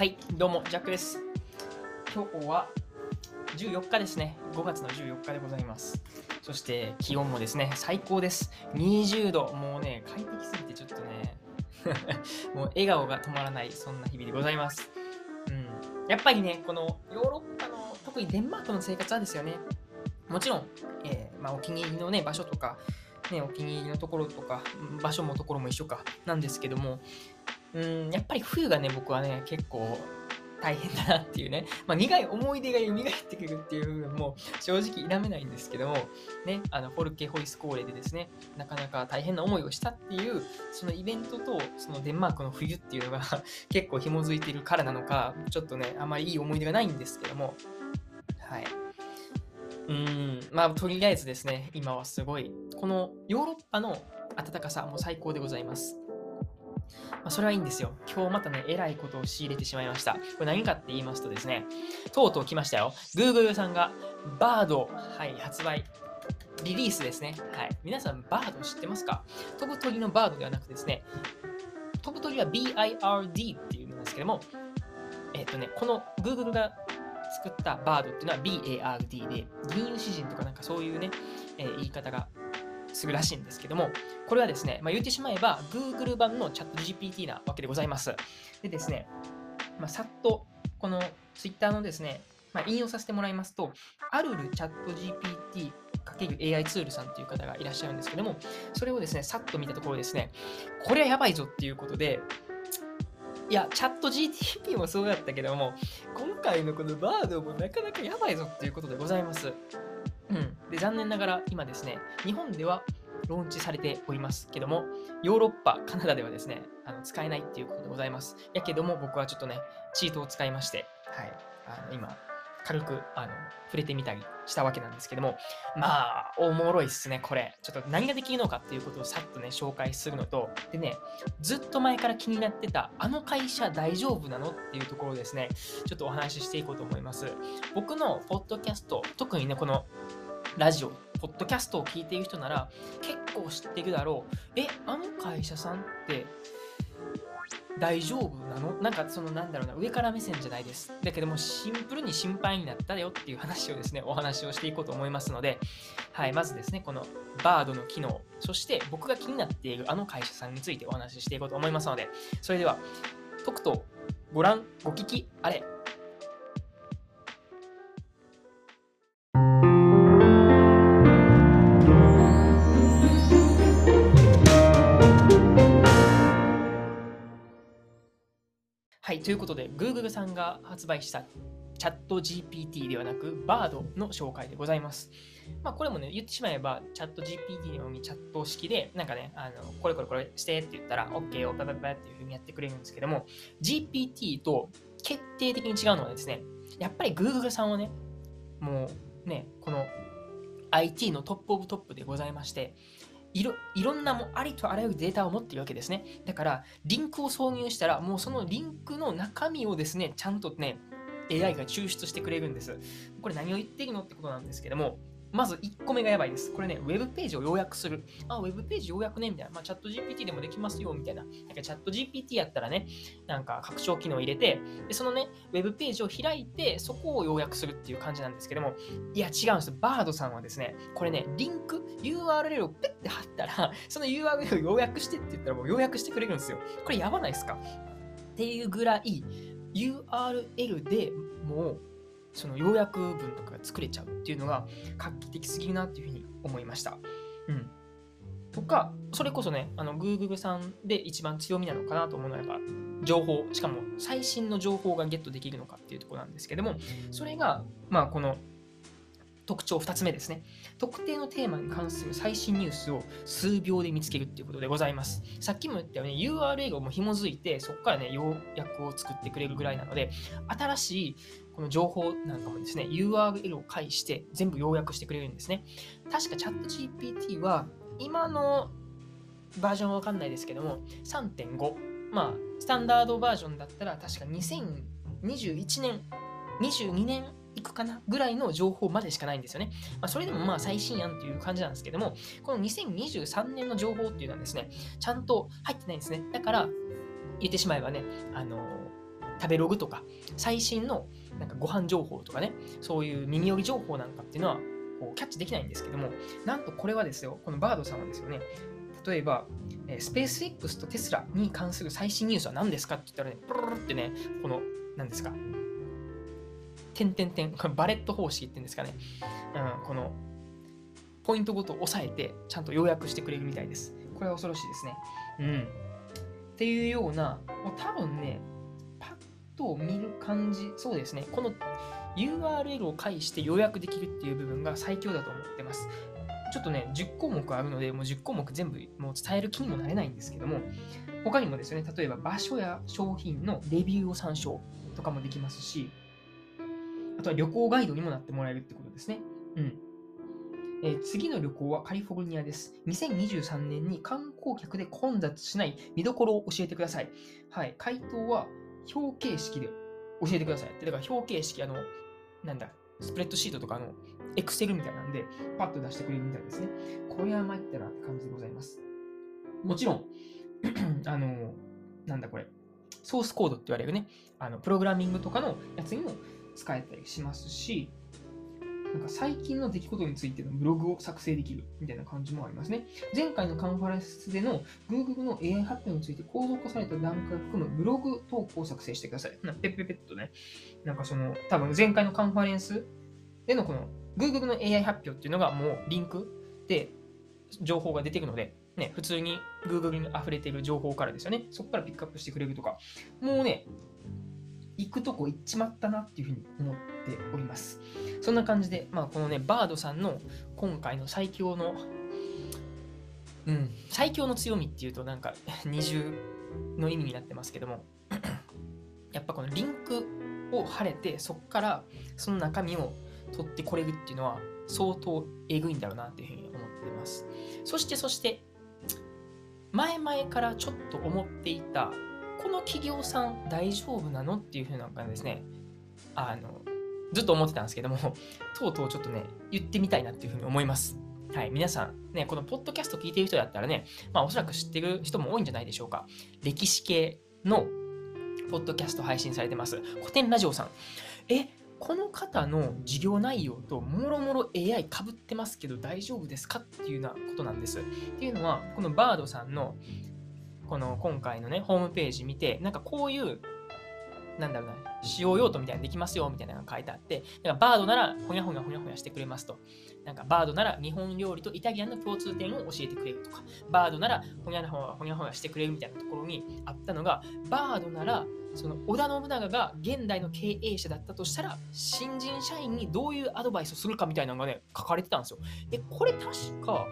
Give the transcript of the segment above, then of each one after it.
はい、どうも、ジャックです。今日は14日ですね。5月の14日でございます。そして気温もですね、最高です。20度。もうね、快適すぎてちょっとね、もう笑顔が止まらない、そんな日々でございます。うん。やっぱりね、このヨーロッパの、特にデンマークの生活はですよね、もちろん、えーまあ、お気に入りのね、場所とか、ね、お気に入りのところとか、場所もところも一緒かなんですけども、うん、やっぱり冬がね、僕はね、結構大変だなっていうね、まあ、苦い思い出が蘇ってくるっていう部分も正直否めないんですけども、ね、あの、フォルケホイスコーレでですね、なかなか大変な思いをしたっていう、そのイベントと、そのデンマークの冬っていうのが 結構紐づいているからなのか、ちょっとね、あまりいい思い出がないんですけども、はい。うん、まあ、とりあえずですね、今はすごい、このヨーロッパの暖かさも最高でございます。まあ、それはいいんですよ。今日またね、えらいことを仕入れてしまいました。これ何かって言いますとですね、とうとう来ましたよ。Google さんがバード、はい、発売。リリースですね。はい。皆さん、バード知ってますか？飛ぶ鳥のバードではなくですね、飛ぶ鳥は BIRD っていうんですけども、えっ、とね、この Google が作ったバードっていうのは BARD で、銀融詩人とかなんかそういうね、えー言い方がするらしいんですけども、これはですね、まあ、言ってしまえば Google 版のチャット GPT なわけでございます。でですね、まあ、さっとこの Twitter のですね、まあ、引用させてもらいますと、あるるチャット GPT× AI ツールさんっていう方がいらっしゃるんですけども、それをですね、さっと見たところですね、これはやばいぞっていうことで、いや、チャット GTP もそうだったけども、今回のこのバードもなかなかやばいぞっていうことでございます。うん。で、残念ながら今ですね、日本ではローンチされておりますけども、ヨーロッパ、カナダではですね、あの使えないっていうことでございます。やけども、僕はちょっとね、チートを使いまして、はい、あの今、軽くあの触れてみたりしたわけなんですけども、まあ、おもろいっすね、これ。ちょっと何ができるのかっていうことをさっとね、紹介するのと、でね、ずっと前から気になってた、あの会社大丈夫なのっていうところですね、ちょっとお話ししていこうと思います。僕のポッドキャスト、特にね、このラジオ、ポッドキャストを聞いている人なら結構知ってるだろう。え、あの会社さんって大丈夫なの？なんかそのなんだろうな、上から目線じゃないです。だけどもシンプルに心配になったよっていう話をですね、お話をしていこうと思いますので、はい、まずですね、このバードの機能、そして僕が気になっているあの会社さんについてお話ししていこうと思いますので、それでは、とくとご覧、ご聞きあれ。はい、ということで、Google さんが発売したチャット GPT ではなく Bard の紹介でございます。まあ、これもね、言ってしまえば、チャット GPT のようにチャット式で、なんかね、あのこれこれこれしてって言ったら、OK をパパパパっていうふうにやってくれるんですけども、GPT と決定的に違うのはですね、やっぱり Google さんはね、もうね、この IT のトップオブトップでございまして、いろいろんなもありとあらゆるデータを持っているわけですね。だから、リンクを挿入したら、もうそのリンクの中身をですね、ちゃんとね、AI が抽出してくれるんです。これ何を言ってるのってことなんですけども、まず1個目がやばいです。これね、ウェブページを要約する。あ、ウェブページ要約ね、みたいな。まあ、チャット GPT でもできますよ、みたいな。なんかチャット GPT やったらね、なんか拡張機能入れて、でそのね、ウェブページを開いて、そこを要約するっていう感じなんですけども、いや、違うんです。バードさんはですね、これね、リンク、URL をペッて貼ったら、その URL を要約してって言ったらもう要約してくれるんですよ。これやばないですか？っていうぐらい、URL でもう、その要約文とかが作れちゃうっていうのが画期的すぎるなっていうふうに思いました。うん。とか、それこそね、あの Google さんで一番強みなのかなと思うのはやっぱ情報、しかも最新の情報がゲットできるのかっていうところなんですけども、それが、まあこの特徴2つ目ですね。特定のテーマに関する最新ニュースを数秒で見つけるっていうことでございます。さっきも言ったように URL をもう紐づいて、そこからね、要約を作ってくれるぐらいなので、新しいこの情報なんかもですね、URL を介して全部要約してくれるんですね。確かチャット GPT は今のバージョンはわかんないですけども、3.5。まあ、スタンダードバージョンだったら確か2021年、22年いくかなぐらいの情報までしかないんですよね。まあ、それでもまあ最新案っていう感じなんですけども、この2023年の情報っていうのはですね、ちゃんと入ってないんですね。だから、言ってしまえばね、あの食べログとか、最新のなんかご飯情報とかね、そういう耳寄り情報なんかっていうのはこうキャッチできないんですけども、なんとこれはですよ、このバードさんはですよね、例えば、え、スペース X とテスラに関する最新ニュースは何ですかって言ったらね、プルルルってね、この、何ですか、点点点、これバレット方式って言うんですかね、うん、この、ポイントごと押さえて、ちゃんと要約してくれるみたいです。これは恐ろしいですね。うん。っていうような、もう多分ね、パッと見る感じ、そうですね、この URL を介して予約できるっていう部分が最強だと思ってます。ちょっとね、10項目あるので、もう10項目全部もう伝える気にもなれないんですけども、他にもですね、例えば場所や商品のレビューを参照とかもできますし、あとは旅行ガイドにもなってもらえるってことですね。うん。えー、次の旅行はカリフォルニアです。2023年に観光客で混雑しない見どころを教えてください。はい。回答は表形式で教えてください。だから表形式、あの、なんだ、スプレッドシートとかのエクセルみたいなんで、パッと出してくれるみたいですね。これは参ったなって感じでございます。もちろん、あの、なんだこれ、ソースコードって言われるね、あのプログラミングとかのやつにも使えたりしますし、なんか最近の出来事についてのブログを作成できるみたいな感じもありますね。前回のカンファレンスでの Google の AI 発表について構造化された段階を含むブログ投稿を作成してください。ペッペペッとね、なんかその、多分前回のカンファレンスでのこの Google の AI 発表っていうのがもうリンクで情報が出てくるので、ね、普通に Google に溢れてる情報からですよね。そこからピックアップしてくれるとか、もうね、行くとこ行っちまったなっていうふうに思っております。そんな感じで、まあ、このね、バードさんの今回の最強の、うん、最強の強みっていうとなんか 二重の意味になってますけども、やっぱこのリンクを貼れて、そこからその中身を取ってこれるっていうのは相当えぐいんだろうなっていうふうに思ってます。そしてそして、前々からちょっと思っていた、この企業さん大丈夫なの？っていうふうな感じですね、あの、ずっと思ってたんですけども、とうとうちょっとね、言ってみたいなっていうふうに思います。はい、皆さん、ね、このポッドキャスト聞いてる人だったらね、まあおそらく知ってる人も多いんじゃないでしょうか。歴史系のポッドキャスト配信されてます。古典ラジオさん。え、この方の事業内容ともろもろ AI かぶってますけど大丈夫ですか？っていうようなことなんです。っていうのは、このバードさんのこの今回のね、ホームページ見て、なんかこういうなんだろうな、使用用途みたいなできますよみたいなのが書いてあって、だかバードならほにゃほにゃほにゃほにゃしてくれますと。なんかバードなら日本料理とイタリアンの共通点を教えてくれるとか、バードならほにゃほにゃほにゃしてくれるみたいなところにあったのが、バードならその織田信長が現代の経営者だったとしたら、新人社員にどういうアドバイスをするかみたいなのがね、書かれてたんですよ。で、これ確か、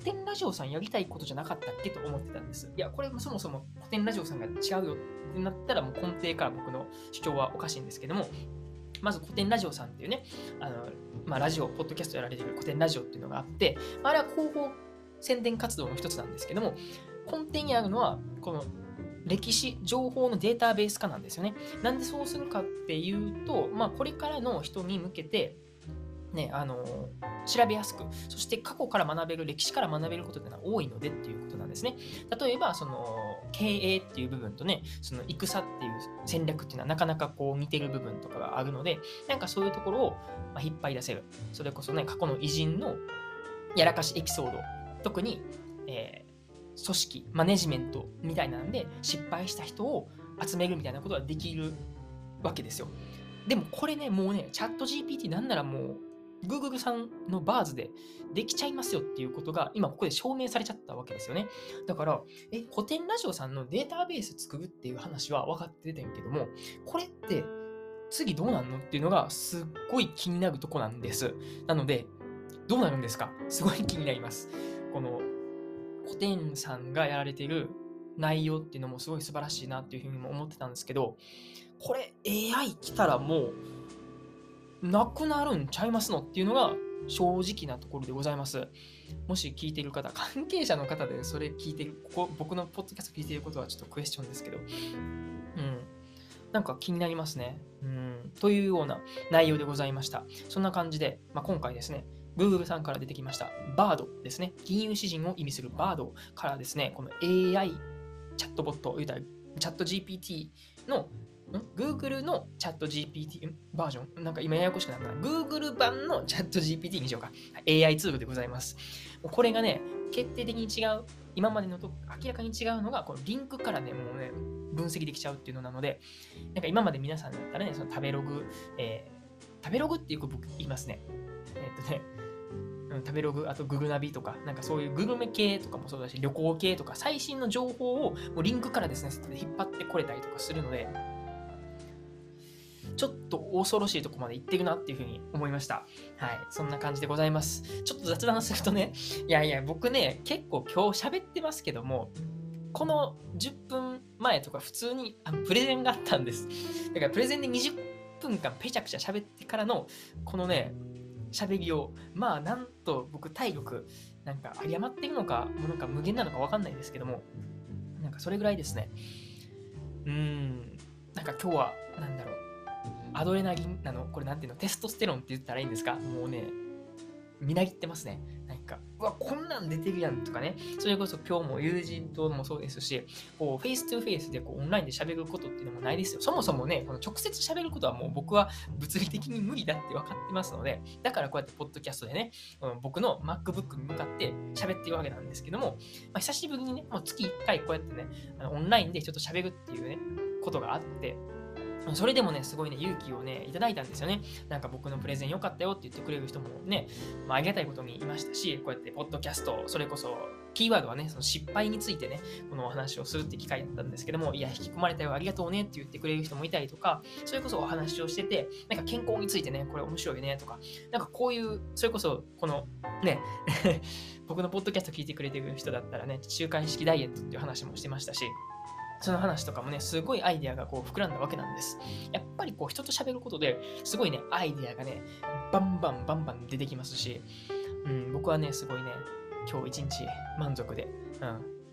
古典ラジオさんやりたいことじゃなかったっけと思ってたんです。いや、これもそもそも古典ラジオさんが違うよってなったら、もう根底から僕の主張はおかしいんですけども、まず古典ラジオさんっていうね、あの、まあ、ラジオ、ポッドキャストやられてる古典ラジオっていうのがあって、あれは広報宣伝活動の一つなんですけども、根底にあるのは、この歴史、情報のデータベース化なんですよね。なんでそうするかっていうと、まあ、これからの人に向けて、ね、あの調べやすく、そして過去から学べる、歴史から学べることっていうのは多いのでっていうことなんですね。例えば、その経営っていう部分とね、その戦っていう戦略っていうのはなかなかこう似てる部分とかがあるので、なんかそういうところを引っ張り出せる。それこそね、過去の偉人のやらかしエピソード、特に、えー、組織、マネジメントみたいなんで失敗した人を集めるみたいなことができるわけですよ。でもこれね、もうね、チャット GPT なんならもう Google さんのバーズでできちゃいますよっていうことが今ここで証明されちゃったわけですよね。だから、え、古典ラジオさんのデータベース作るっていう話は分かっててんけども、これって次どうなんのっていうのがすっごい気になるとこなんです。なので、どうなるんですか？すごい気になります。この古典さんがやられてる内容っていうのもすごい素晴らしいなっていうふうにも思ってたんですけど、これ AI 来たらもうなくなるんちゃいますのっていうのが正直なところでございます。もし聞いている方、関係者の方でそれ聞いてる、ここ僕のポッドキャスト聞いていることはちょっとクエスチョンですけど、うん。なんか気になりますね。うん。というような内容でございました。そんな感じで、まあ、今回ですね、Google さんから出てきました BARD ですね。金融詩人を意味する BARD からですね、この AI チャットボット、言うたらチャット GPT の Google のチャット GPT バージョン？なんか今ややこしくなったな。Google 版のチャット GPT にしようか。AI ツールでございます。これがね、決定的に違う。今までのと明らかに違うのが、このリンクからね、もうね、分析できちゃうっていうのなので、なんか今まで皆さんだったらね、その食べログ、えー、食べログっていう僕言いますね。えー、っとね、食べログ、あとググナビとか、なんかそういうグルメ系とかもそうだし、旅行系とか、最新の情報をもうリンクからですね、引っ張ってこれたりとかするので、ちょっと恐ろしいとこまで行ってるなっていうふうに思いました。はい。そんな感じでございます。ちょっと雑談するとね、いやいや、僕ね、結構今日喋ってますけども、この10分前とか普通にあのプレゼンがあったんです。だからプレゼンで20分間ペチャクチャ喋ってからの、このね、喋りを、まあ、なんと僕体力、なんか有り余ってるのか、もうなんか無限なのかわかんないですけども、なんかそれぐらいですね。うん、なんか今日は、なんだろう、アドレナリンなの？これなんていうの？テストステロンって言ったらいいんですか？もうね、みなぎってますね。なんか、うわ、こんなん出てるやんとかね。それこそ今日も友人ともそうですし、こう、フェイス2フェイスでこうオンラインで喋ることっていうのもないですよ。そもそもね、この直接喋ることはもう僕は物理的に無理だって分かってますので、だからこうやってポッドキャストでね、僕の MacBook に向かって喋ってるわけなんですけども、まあ、久しぶりにね、もう月1回こうやってね、あのオンラインでちょっと喋るっていうね、ことがあって、それでもね、すごいね、勇気をね、いただいたんですよね。なんか僕のプレゼン良かったよって言ってくれる人もね、まあ、ありがたいことにいましたし、こうやってポッドキャスト、それこそ、キーワードはね、その失敗についてね、このお話をするって機会だったんですけども、いや、引き込まれたよ、ありがとうねって言ってくれる人もいたりとか、それこそお話をしてて、なんか健康についてね、これ面白いよねとか、なんかこういう、それこそ、このね、僕のポッドキャスト聞いてくれてる人だったらね、週間式ダイエットっていう話もしてましたし、その話とかもね、すごいアイデアがこう膨らんだわけなんです。やっぱりこう人と喋ることですごいね、アイデアがね、バンバンバンバン出てきますし、うん、僕はね、すごいね、今日一日満足で、うん、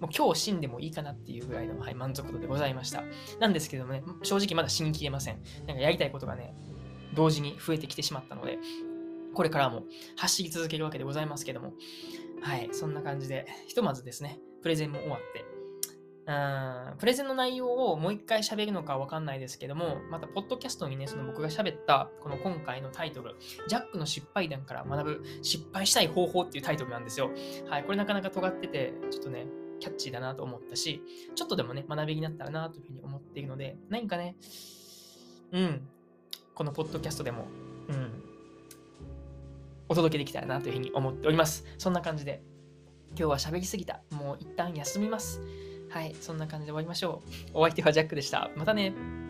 もう今日死んでもいいかなっていうぐらいの、はい、満足度でございました。なんですけどもね、正直まだ死にきれません。なんかやりたいことがね、同時に増えてきてしまったので、これからも走り続けるわけでございますけども、はい、そんな感じで、ひとまずですね、プレゼンも終わって、うんプレゼンの内容をもう一回喋るのかわかんないですけども、また、ポッドキャストにね、その僕が喋った、この今回のタイトル、ジャックの失敗談から学ぶ失敗したい方法っていうタイトルなんですよ。はい、これなかなか尖ってて、ちょっとね、キャッチーだなと思ったし、ちょっとでもね、学びになったらなというふうに思っているので、何かね、うん、このポッドキャストでも、うん、お届けできたらなというふうに思っております。そんな感じで、今日は喋りすぎた。もう一旦休みます。はい、そんな感じで終わりましょう。お相手はジャックでした。またね。